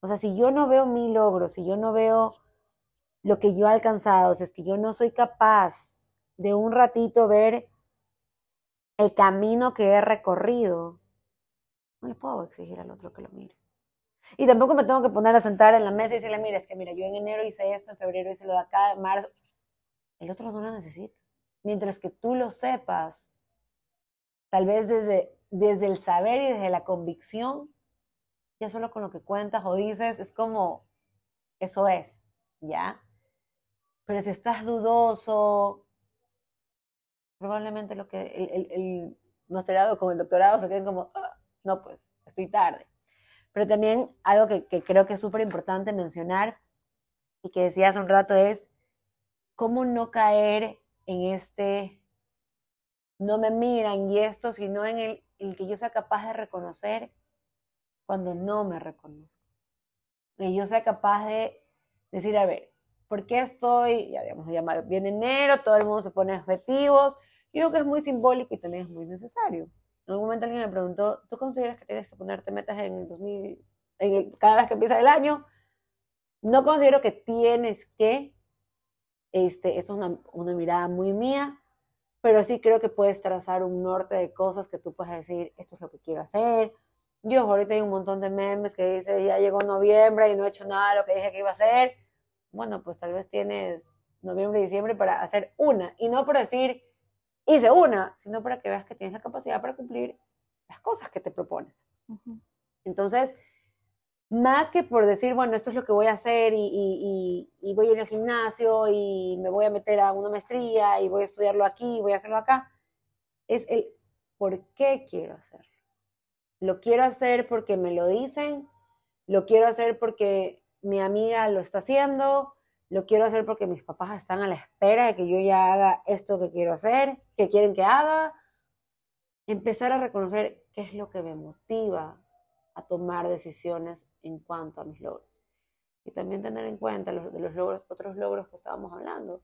O sea, si yo no veo mi logro, si yo no veo lo que yo he alcanzado, si es que yo no soy capaz de un ratito ver el camino que he recorrido, no le puedo exigir al otro que lo mire. Y tampoco me tengo que poner a sentar en la mesa y decirle, mira, es que mira, yo en enero hice esto, en febrero hice lo de acá, en marzo. El otro no lo necesita. Mientras que tú lo sepas, tal vez desde, desde el saber y desde la convicción, ya solo con lo que cuentas o dices, es como, eso es, ¿ya? Pero si estás dudoso, probablemente lo que el, el, masterado con el doctorado se queden como, ah, no, pues, estoy tarde. Pero también algo que, que creo que es súper importante mencionar y que decía hace un rato es cómo no caer en este, no me miran y esto, sino en el, el que yo sea capaz de reconocer cuando no me reconozco. Que yo sea capaz de decir, a ver, ¿por qué estoy, ya digamos, ya viene enero, todo el mundo se pone objetivos? Yo digo que es muy simbólico y también es muy necesario. En algún momento alguien me preguntó, ¿tú consideras que tienes que ponerte metas en el 2000, en cada vez que empieza el año? No considero que tienes que, este, esto es una, una mirada muy mía, pero sí creo que puedes trazar un norte de cosas que tú puedes decir, esto es lo que quiero hacer, yo ahorita hay un montón de memes que dice, ya llegó noviembre y no he hecho nada de lo que dije que iba a hacer. Bueno, pues tal vez tienes noviembre y diciembre para hacer una. Y no por decir, hice una, sino para que veas que tienes la capacidad para cumplir las cosas que te propones. Entonces, más que por decir, bueno, esto es lo que voy a hacer y, y, voy a ir al gimnasio y me voy a meter a una maestría y voy a estudiarlo aquí, voy a hacerlo acá, es el por qué quiero hacerlo. Lo quiero hacer porque me lo dicen, lo quiero hacer porque mi amiga lo está haciendo, lo quiero hacer porque mis papás están a la espera de que yo ya haga esto que quiero hacer, que quieren que haga. Empezar a reconocer qué es lo que me motiva a tomar decisiones en cuanto a mis logros. Y también tener en cuenta los, de los logros, otros logros que estábamos hablando.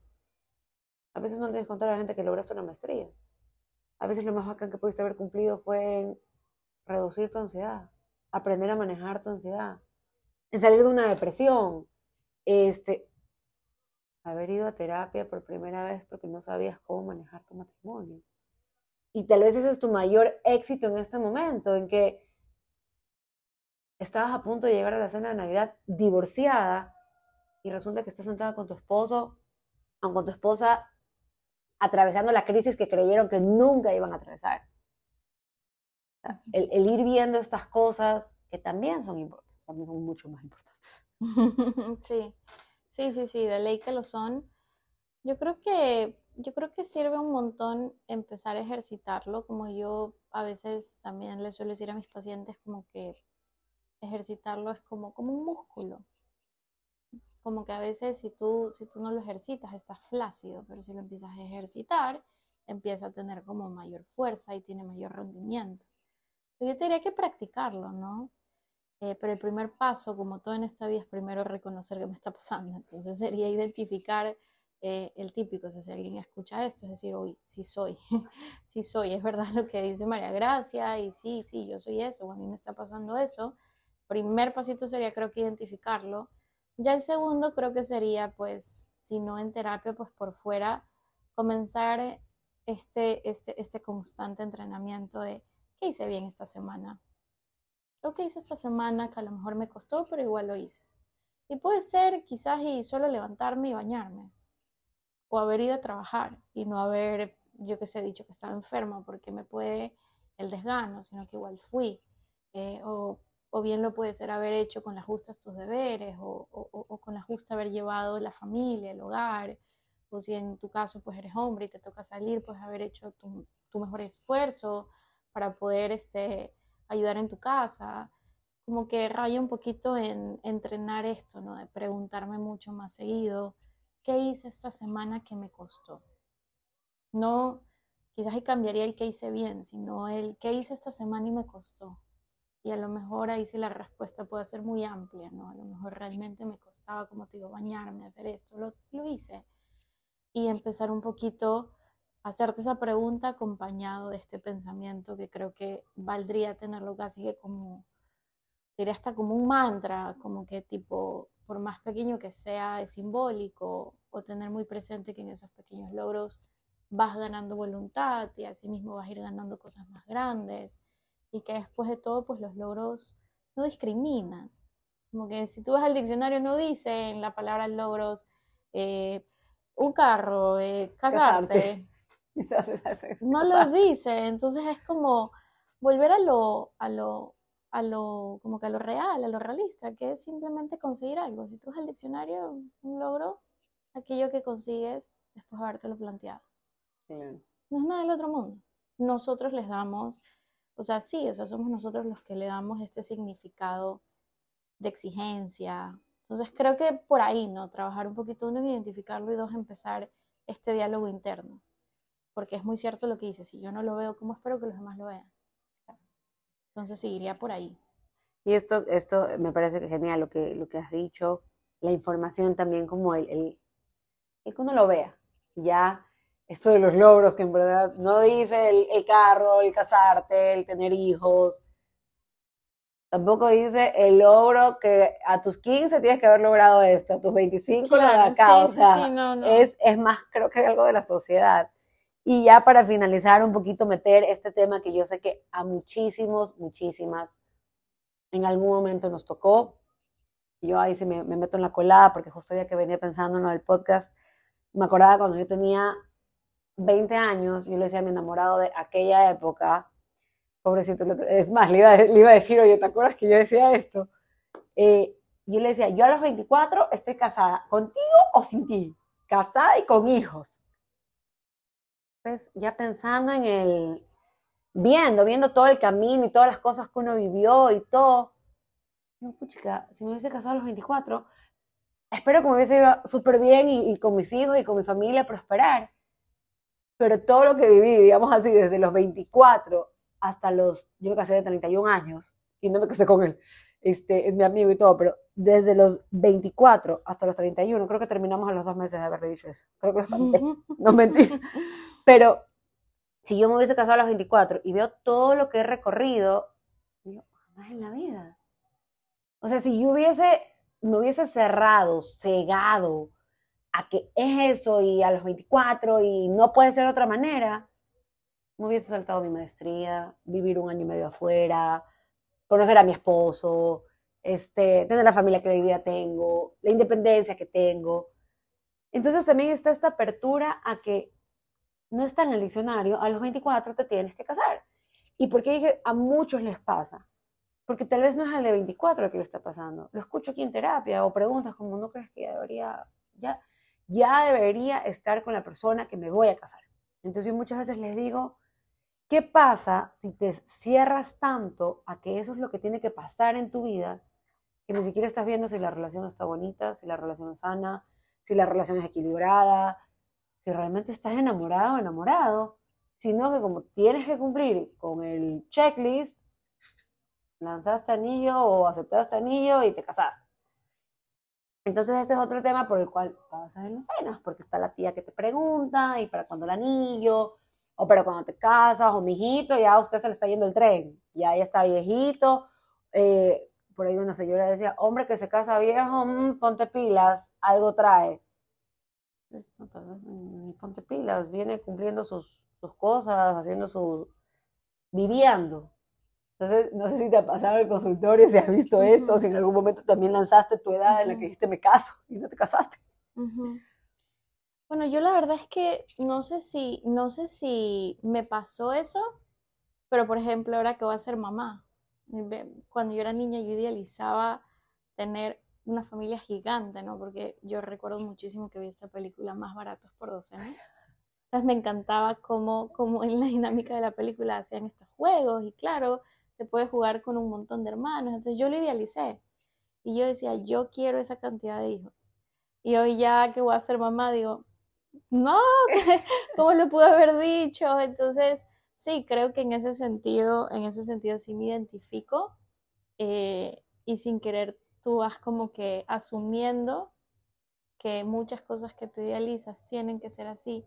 A veces no tienes que contar a la gente que lograste una maestría. A veces lo más bacán que pudiste haber cumplido fue reducir tu ansiedad, aprender a manejar tu ansiedad, salir de una depresión, este, haber ido a terapia por primera vez porque no sabías cómo manejar tu matrimonio. Y tal vez ese es tu mayor éxito en este momento, en que estabas a punto de llegar a la cena de Navidad divorciada y resulta que estás sentada con tu esposo o con tu esposa atravesando la crisis que creyeron que nunca iban a atravesar el, ir viendo estas cosas que también son importantes, también son mucho más importantes. *laughs* Sí, sí, sí, sí, de ley que lo son. Yo creo que, yo creo que sirve un montón empezar a ejercitarlo, como yo a veces también le suelo decir a mis pacientes, como que ejercitarlo es como, como un músculo. Como que a veces si tú, si tú no lo ejercitas estás flácido, pero si lo empiezas a ejercitar, empieza a tener como mayor fuerza y tiene mayor rendimiento. Yo te que practicarlo, ¿no? Eh, pero el primer paso, como todo en esta vida, es primero reconocer qué me está pasando. Entonces sería identificar eh, el típico, o sea, si alguien escucha esto, es decir, uy, sí soy, *laughs* sí soy, es verdad lo que dice María Gracia, y sí, sí, yo soy eso, a mí me está pasando eso. Primer pasito sería, creo que identificarlo. Ya el segundo creo que sería, pues, si no en terapia, pues por fuera, comenzar este, este, este constante entrenamiento de hice bien esta semana? Lo que hice esta semana que a lo mejor me costó, pero igual lo hice. Y puede ser quizás y solo levantarme y bañarme. O haber ido a trabajar y no haber, yo que sé, dicho que estaba enferma porque me puede el desgano, sino que igual fui. Eh, o, o, bien lo puede ser haber hecho con las justas tus deberes o, o, o, con la justa haber llevado la familia, el hogar, o si en tu caso pues eres hombre y te toca salir, pues haber hecho tu, tu mejor esfuerzo para poder este, ayudar en tu casa. Como que raya un poquito en entrenar esto, ¿no? De preguntarme mucho más seguido, ¿qué hice esta semana que me costó? No, quizás ahí cambiaría el que hice bien, sino el qué hice esta semana y me costó. Y a lo mejor ahí sí la respuesta puede ser muy amplia, ¿no? A lo mejor realmente me costaba, como te digo, bañarme, hacer esto, lo, lo hice. Y empezar un poquito hacerte esa pregunta acompañado de este pensamiento que creo que valdría tenerlo casi que como, diría hasta como un mantra, como que tipo, por más pequeño que sea, es simbólico, o tener muy presente que en esos pequeños logros vas ganando voluntad y así mismo vas a ir ganando cosas más grandes y que después de todo pues los logros no discriminan. Como que si tú vas al diccionario no dice en la palabra logros eh, un carro, eh, casarte. *laughs* no lo dice, entonces es como volver a lo, a lo, a lo, como que a lo real, a lo realista, que es simplemente conseguir algo. Si tú vas al diccionario, un logro, aquello que consigues después de habértelo planteado. No es nada del otro mundo. Nosotros les damos, o sea, sí, o sea, somos nosotros los que le damos este significado de exigencia. Entonces creo que por ahí, ¿no? Trabajar un poquito, uno en identificarlo y dos, empezar este diálogo interno. Porque es muy cierto lo que dice, si yo no lo veo, ¿cómo espero que los demás lo vean? Entonces seguiría por ahí. Y esto, esto me parece genial lo que, lo que has dicho, la información también como el, el, el que uno lo vea, ya esto de los logros, que en verdad no dice el, carro, el casarte, el tener hijos. Tampoco dice el logro que a tus 15 tienes que haber logrado esto, a tus 25 lo de acá. o sea, Es, es más, creo que algo de la sociedad. Y ya para finalizar, un poquito meter este tema que yo sé que a muchísimos, muchísimas, en algún momento nos tocó. Yo ahí sí me, me meto en la colada, porque justo ya que venía pensando en lo del podcast, me acordaba cuando yo tenía 20 años, yo le decía a mi enamorado de aquella época, pobrecito, es más, le iba, le iba a decir, oye, ¿te acuerdas que yo decía esto? Eh, yo le decía, yo a los 24 estoy casada, contigo o sin ti, casada y con hijos. Pues ya pensando en el, viendo, viendo todo el camino y todas las cosas que uno vivió y todo. No, chica, si me hubiese casado a los 24, espero que me hubiese ido súper bien y, y, con mis hijos y con mi familia prosperar. Pero todo lo que viví, digamos así, desde los 24 hasta los, yo me casé de 31 años, y no me casé con él, este, es mi amigo y todo, pero desde los 24 hasta los 31, creo que terminamos a los dos meses de haberle dicho eso, creo que lo *laughs* espanté, no mentir, pero si yo me hubiese casado a los 24 y veo todo lo que he recorrido, digo, jamás en la vida. O sea, si yo hubiese, me hubiese cerrado, cegado, a que es eso y a los 24 y no puede ser de otra manera, me hubiese saltado mi maestría, vivir un año y medio afuera, conocer a mi esposo, este, tener la familia que hoy día tengo, la independencia que tengo. Entonces también está esta apertura a que no está en el diccionario, a los 24 te tienes que casar. ¿Y por qué dije a muchos les pasa? Porque tal vez no es al de 24 lo que le está pasando. Lo escucho aquí en terapia o preguntas como, ¿no crees que debería ya? ya debería estar con la persona que me voy a casar. Entonces yo muchas veces les digo, ¿qué pasa si te cierras tanto a que eso es lo que tiene que pasar en tu vida, que ni siquiera estás viendo si la relación está bonita, si la relación es sana, si la relación es equilibrada, si realmente estás enamorado enamorado, sino que como tienes que cumplir con el checklist, lanzaste anillo o aceptaste anillo y te casaste. Entonces ese es otro tema por el cual vas a ver las cenas, porque está la tía que te pregunta, y para cuando el anillo, o para cuando te casas, o mi hijito, ya a usted se le está yendo el tren, ya ya está viejito. Eh, por ahí una señora decía, hombre que se casa viejo, mm, ponte pilas, algo trae. Ponte pilas, viene cumpliendo sus, sus cosas, haciendo su... viviendo. Entonces, no sé si te ha pasado el consultorio, si has visto esto, si en algún momento también lanzaste tu edad en la que dijiste me caso y no te casaste. Bueno, yo la verdad es que no sé si, no sé si me pasó eso, pero por ejemplo, ahora que voy a ser mamá, cuando yo era niña yo idealizaba tener una familia gigante, ¿no? Porque yo recuerdo muchísimo que vi esta película Más Baratos por Docena. Entonces me encantaba cómo, cómo en la *laughs* dinámica de la película hacían estos juegos y claro, se puede jugar con un montón de hermanos. Entonces yo lo idealicé y yo decía, yo quiero esa cantidad de hijos. Y hoy ya que voy a ser mamá, digo, no, *laughs* ¿cómo lo pude haber dicho? Entonces, sí, creo que en ese sentido, en ese sentido sí me identifico eh, y sin querer tú vas como que asumiendo que muchas cosas que tú idealizas tienen que ser así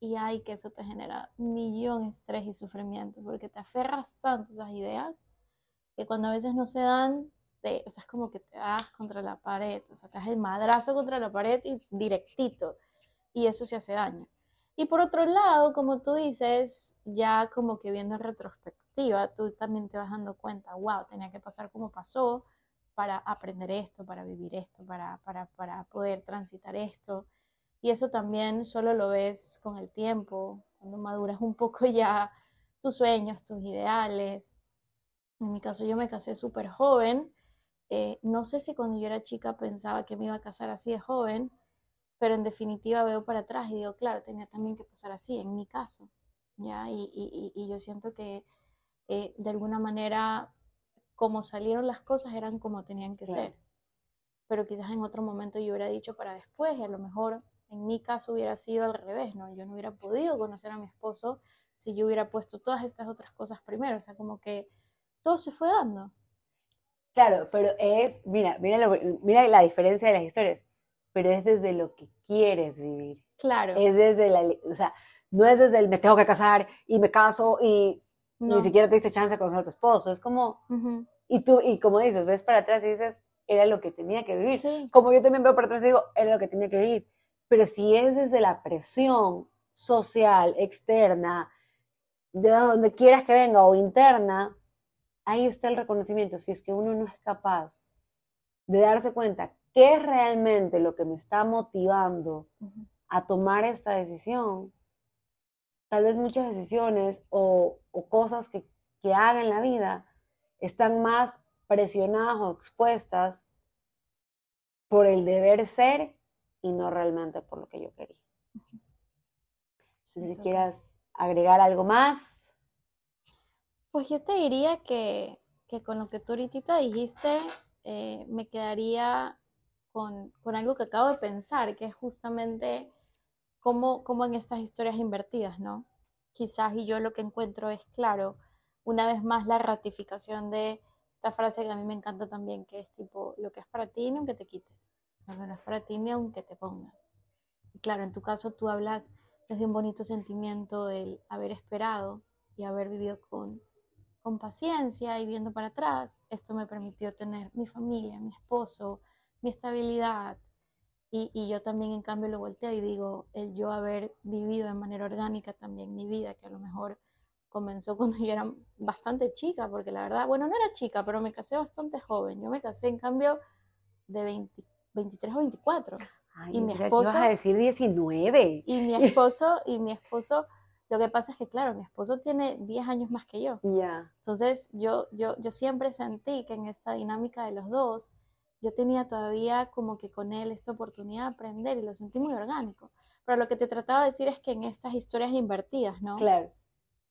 y hay que eso te genera un millón de estrés y sufrimiento porque te aferras tanto a esas ideas que cuando a veces no se dan, te, o sea, es como que te das contra la pared, o sea, te das el madrazo contra la pared y directito y eso se hace daño. Y por otro lado, como tú dices, ya como que viendo en retrospectiva, tú también te vas dando cuenta, wow, tenía que pasar como pasó, para aprender esto, para vivir esto, para, para, poder transitar esto. Y eso también solo lo ves con el tiempo, cuando maduras un poco *laughs* ya tus sueños, tus ideales. En mi caso yo me casé súper joven. Eh, no sé si cuando yo era chica pensaba que me iba a casar así de joven, pero en definitiva veo para atrás y digo, claro, tenía también que pasar así, en mi caso. ¿ya? Y, y, y yo siento que eh, de alguna manera como salieron las cosas eran como tenían que ser. Pero quizás en otro momento yo hubiera dicho para después y a lo mejor en mi caso hubiera sido al revés, ¿no? Yo no hubiera podido conocer a mi esposo si yo hubiera puesto todas estas otras cosas primero, o sea, como que todo se fue dando. Claro, pero es, mira, mira, mira la diferencia de las historias, pero es desde lo que quieres vivir. Claro. Es desde la, o sea, no es desde el me tengo que casar y me caso y ni siquiera te diste chance de conocer a tu esposo. Es como, y tú, y como dices, ves para atrás y dices, era lo que tenía que vivir. Como yo también veo para atrás y digo, era lo que tenía que vivir. Pero si es desde la presión social, externa, de donde quieras que venga o interna, ahí está el reconocimiento. Si es que uno no es capaz de darse cuenta qué es realmente lo que me está motivando a tomar esta decisión, tal vez muchas decisiones o, cosas que, que haga en la vida están más presionadas o expuestas por el deber ser y no realmente por lo que yo quería. si quieras agregar algo más. Pues yo te diría que, con lo que tú ahorita dijiste, eh, me quedaría con, algo que acabo de pensar, que es justamente cómo, cómo en estas historias invertidas, ¿no? Quizás y yo lo que encuentro es claro, una vez más la ratificación de esta frase que a mí me encanta también, que es tipo, lo que es para ti ni aunque te quites, lo que no es para ti ni aunque te pongas. Y claro, en tu caso tú hablas desde un bonito sentimiento del haber esperado y haber vivido con, con paciencia y viendo para atrás. Esto me permitió tener mi familia, mi esposo, mi estabilidad. Y, y yo también en cambio lo volteo y digo, el yo haber vivido de manera orgánica también mi vida, que a lo mejor comenzó cuando *laughs* yo era bastante chica, porque la verdad, bueno, no era chica, pero me casé bastante joven. Yo me casé en cambio de 23 o 24. y mi esposo ibas a decir 19. Y mi esposo y mi esposo lo que pasa es que claro, mi esposo tiene 10 años más que yo. Ya. Entonces, yo yo yo siempre sentí que en esta dinámica de los dos yo tenía todavía como que con él esta oportunidad de aprender y lo sentí muy orgánico. Pero lo que te trataba de decir es que en estas historias invertidas, ¿no? Claro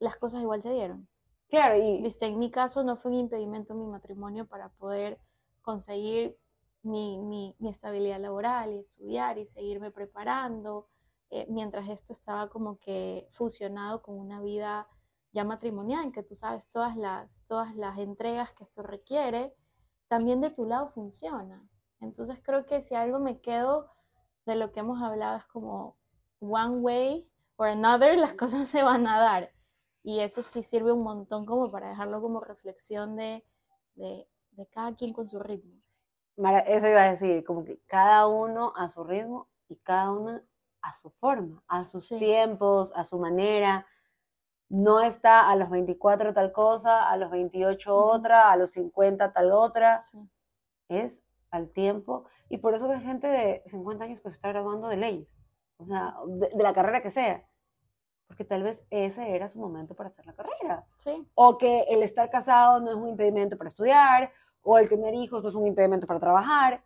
las cosas igual se dieron. Claro, y... Viste, en mi caso no fue un impedimento mi matrimonio para poder conseguir mi, mi, mi estabilidad laboral y estudiar y seguirme preparando, eh, mientras esto estaba como que fusionado con una vida ya matrimonial, que tú sabes todas las, todas las entregas que esto requiere, también de tu lado funciona. Entonces creo que si algo me quedo de lo que hemos hablado es como one way or another, las cosas se van a dar. Y eso sí sirve un montón como para dejarlo como reflexión de, de, de cada quien con su ritmo. Eso iba a decir, como que cada uno a su ritmo y cada uno a su forma, a sus tiempos, a su manera. No está a los 24 tal cosa, a los 28 otra, a los 50 tal otra. Es al tiempo. Y por eso ves gente de 50 años que se está graduando de leyes, o sea, de la carrera que sea porque tal vez ese era su momento para hacer la carrera. Sí. O que el estar casado no es un impedimento para estudiar, o el tener hijos no es un impedimento para trabajar.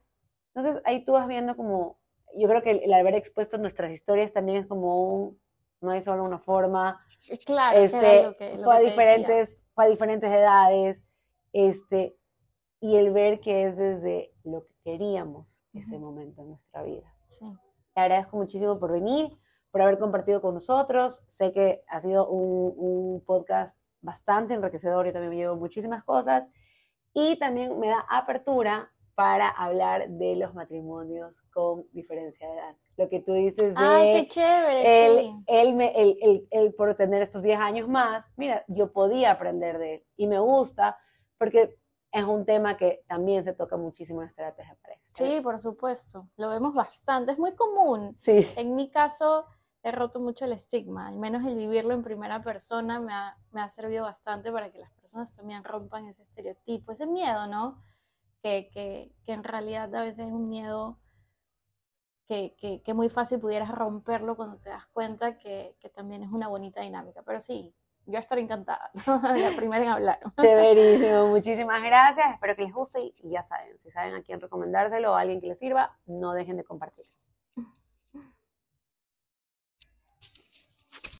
Entonces ahí tú vas viendo como, yo creo que el, haber expuesto nuestras historias también es como un, no hay solo una forma. Claro, este, fue, a diferentes, fue a diferentes edades, este, y el ver que es desde lo que queríamos ese momento en nuestra vida. Sí. Te agradezco muchísimo por venir, por haber compartido con nosotros. Sé que ha sido un, un podcast bastante enriquecedor, yo también me llevo muchísimas cosas y también me da apertura para hablar de los matrimonios con diferencia de edad. Lo que tú dices de... ¡Ay, qué chévere! Él, él, me, él, él, por tener estos 10 años más, mira, yo podía aprender de él y me gusta porque es un tema que también se toca muchísimo en las terapias de pareja. Sí, por supuesto. Lo vemos bastante. Es muy común. Sí. En mi caso, he roto mucho el estigma. Al menos el vivirlo en primera persona me ha, me ha servido bastante para que las personas también rompan ese estereotipo, ese miedo, ¿no? Que, que, que en realidad a veces es un miedo que, que, que, muy fácil pudieras romperlo cuando te das cuenta que, que también es una bonita dinámica. Pero sí, yo estaré encantada, *laughs* la primera en hablar. Chéverísimo, muchísimas gracias, espero que les guste y ya saben, si saben a quién recomendárselo o a alguien que les sirva, no dejen de compartir.